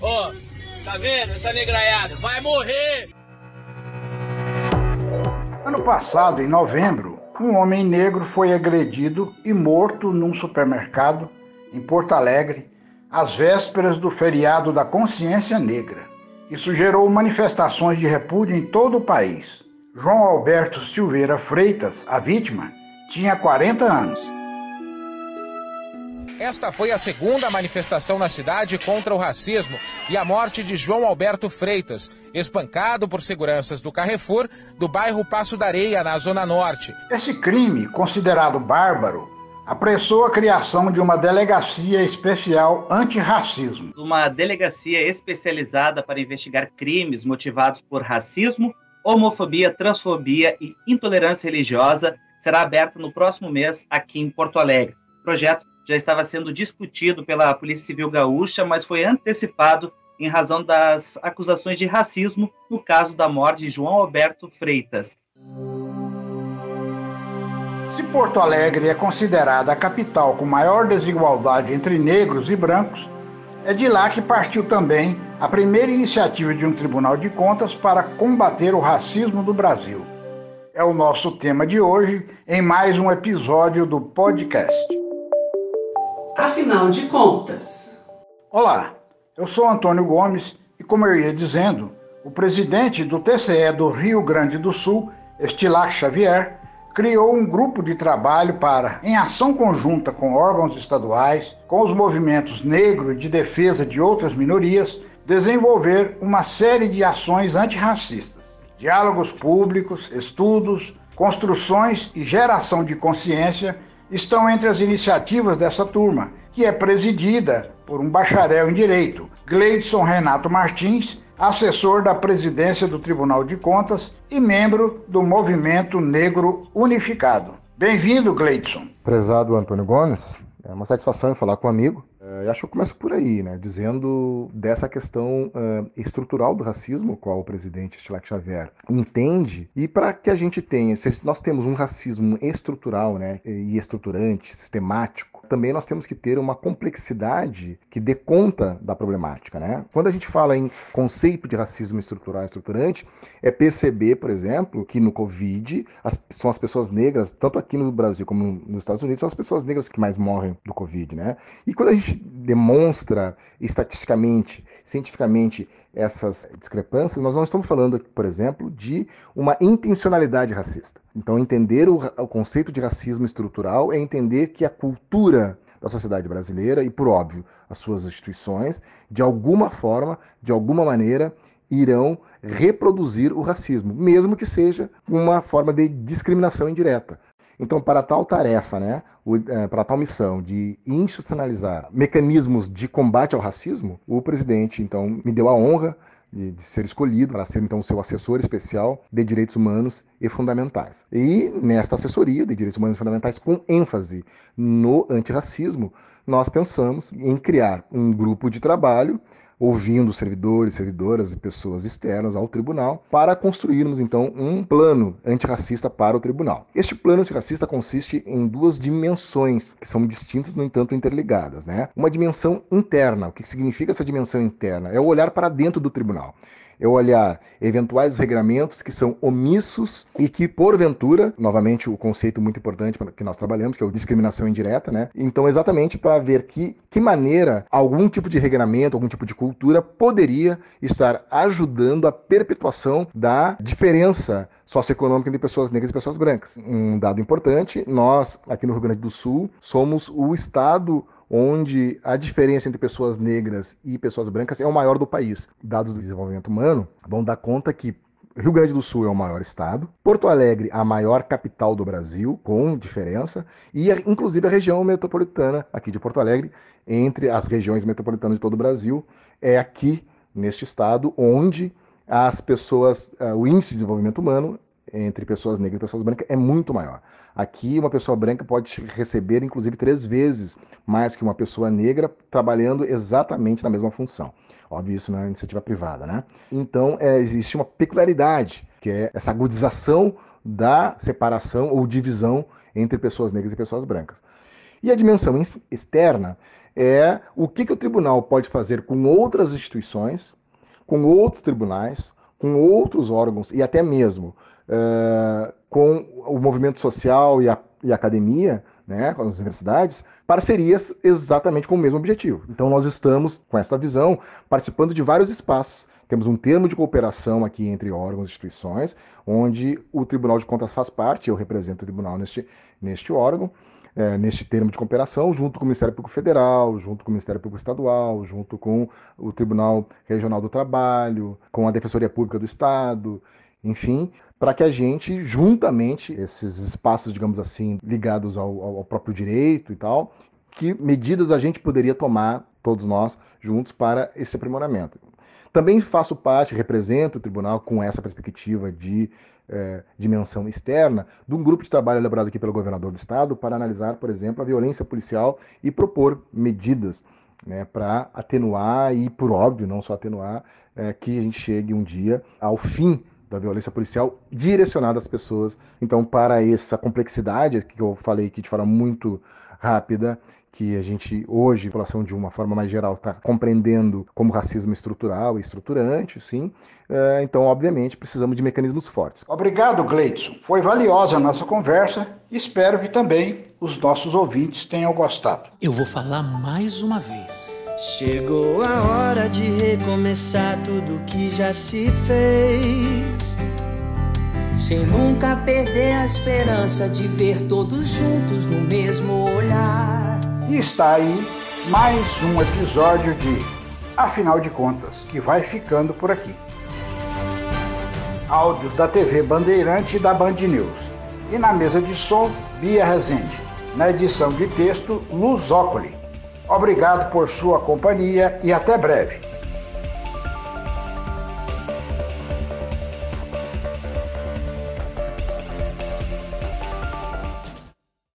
Ó, oh, tá vendo essa negraiada? Vai morrer! Ano passado, em novembro, um homem negro foi agredido e morto num supermercado em Porto Alegre, às vésperas do feriado da Consciência Negra. Isso gerou manifestações de repúdio em todo o país. João Alberto Silveira Freitas, a vítima, tinha 40 anos. Esta foi a segunda manifestação na cidade contra o racismo e a morte de João Alberto Freitas, espancado por seguranças do Carrefour do bairro Passo da Areia, na Zona Norte. Esse crime, considerado bárbaro, apressou a criação de uma delegacia especial antirracismo. Uma delegacia especializada para investigar crimes motivados por racismo, homofobia, transfobia e intolerância religiosa será aberta no próximo mês aqui em Porto Alegre. Projeto já estava sendo discutido pela Polícia Civil Gaúcha, mas foi antecipado em razão das acusações de racismo no caso da morte de João Alberto Freitas. Se Porto Alegre é considerada a capital com maior desigualdade entre negros e brancos, é de lá que partiu também a primeira iniciativa de um Tribunal de Contas para combater o racismo do Brasil. É o nosso tema de hoje em mais um episódio do podcast. Afinal de contas. Olá, eu sou Antônio Gomes e, como eu ia dizendo, o presidente do TCE do Rio Grande do Sul, Estilac Xavier, criou um grupo de trabalho para, em ação conjunta com órgãos estaduais, com os movimentos negro e de defesa de outras minorias, desenvolver uma série de ações antirracistas. Diálogos públicos, estudos, construções e geração de consciência estão entre as iniciativas dessa turma, que é presidida por um bacharel em Direito, Gleidson Renato Martins, assessor da presidência do Tribunal de Contas e membro do Movimento Negro Unificado. Bem-vindo, Gleidson. Prezado Antônio Gomes, é uma satisfação falar com um amigo. Uh, acho que eu começo por aí, né, dizendo dessa questão uh, estrutural do racismo, qual o presidente Stilac Xavier entende, e para que a gente tenha, se nós temos um racismo estrutural né, e estruturante, sistemático, também nós temos que ter uma complexidade que dê conta da problemática. Né? Quando a gente fala em conceito de racismo estrutural e estruturante, é perceber, por exemplo, que no Covid as, são as pessoas negras, tanto aqui no Brasil como nos Estados Unidos, são as pessoas negras que mais morrem do Covid. Né? E quando a gente demonstra estatisticamente, cientificamente, essas discrepâncias, nós não estamos falando, por exemplo, de uma intencionalidade racista. Então, entender o, o conceito de racismo estrutural é entender que a cultura da sociedade brasileira e, por óbvio, as suas instituições, de alguma forma, de alguma maneira, irão reproduzir o racismo, mesmo que seja uma forma de discriminação indireta. Então, para tal tarefa, né, é, para tal missão de institucionalizar mecanismos de combate ao racismo, o presidente, então, me deu a honra de, de, ser escolhido para ser então seu assessor especial de direitos humanos e fundamentais. E nesta assessoria de direitos humanos e fundamentais, com ênfase no antirracismo, nós pensamos em criar um grupo de trabalho ouvindo servidores, servidoras e pessoas externas ao tribunal, para construirmos então um plano antirracista para o tribunal. Este plano antirracista consiste em duas dimensões que são distintas, no entanto interligadas, né? Uma dimensão interna. O que significa essa dimensão interna? É o olhar para dentro do tribunal é olhar eventuais regramentos que são omissos e que, porventura, novamente o conceito muito importante que nós trabalhamos, que é o discriminação indireta, né? Então, exatamente para ver que, que maneira algum tipo de regramento, algum tipo de cultura poderia estar ajudando a perpetuação da diferença socioeconômica entre pessoas negras e pessoas brancas. Um dado importante, nós, aqui no Rio Grande do Sul, somos o estado onde a diferença entre pessoas negras e pessoas brancas é o maior do país. Dados do desenvolvimento humano vão dar conta que Rio Grande do Sul é o maior estado, Porto Alegre a maior capital do Brasil, com diferença, e inclusive a região metropolitana aqui de Porto Alegre, entre as regiões metropolitanas de todo o Brasil, é aqui neste estado onde as pessoas, uh, o índice de desenvolvimento humano entre pessoas negras e pessoas brancas é muito maior. Aqui, uma pessoa branca pode receber, inclusive, três vezes mais que uma pessoa negra trabalhando exatamente na mesma função. Óbvio, isso não é iniciativa privada, né? Então, é, existe uma peculiaridade, que é essa agudização da separação ou divisão entre pessoas negras e pessoas brancas. E a dimensão externa é o que, que o tribunal pode fazer com outras instituições, com outros tribunais, com outros órgãos e até mesmo uh, com o movimento social e a, e a academia, né, com as universidades, parcerias exatamente com o mesmo objetivo. Então nós estamos, com essa visão, participando de vários espaços. Temos um termo de cooperação aqui entre órgãos e instituições, onde o Tribunal de Contas faz parte, eu represento o tribunal neste, neste órgão, é, neste termo de cooperação, junto com o Ministério Público Federal, junto com o Ministério Público Estadual, junto com o Tribunal Regional do Trabalho, com a Defensoria Pública do Estado, enfim, para que a gente, juntamente, esses espaços, digamos assim, ligados ao, ao próprio direito e tal, que medidas a gente poderia tomar, todos nós, juntos, para esse aprimoramento. Também faço parte, represento o tribunal com essa perspectiva de é, dimensão externa, de um grupo de trabalho elaborado aqui pelo governador do estado para analisar, por exemplo, a violência policial e propor medidas né, para atenuar e, por óbvio, não só atenuar, é, que a gente chegue um dia ao fim da violência policial direcionada às pessoas. Então, para essa complexidade que eu falei aqui de forma muito rápida, que a gente hoje, a população de uma forma mais geral, está compreendendo como racismo estrutural e estruturante, sim. É, então, obviamente, precisamos de mecanismos fortes. Obrigado, Gleidson. Foi valiosa a nossa conversa espero que também os nossos ouvintes tenham gostado. Eu vou falar mais uma vez. Chegou a hora de recomeçar tudo que já se fez. Sem nunca perder a esperança de ver todos juntos no mesmo olhar. E está aí mais um episódio de Afinal de Contas, que vai ficando por aqui. Áudios da TV Bandeirante e da Band News. E na mesa de som, Bia Rezende. Na edição de texto, Luz Occoli. Obrigado por sua companhia e até breve.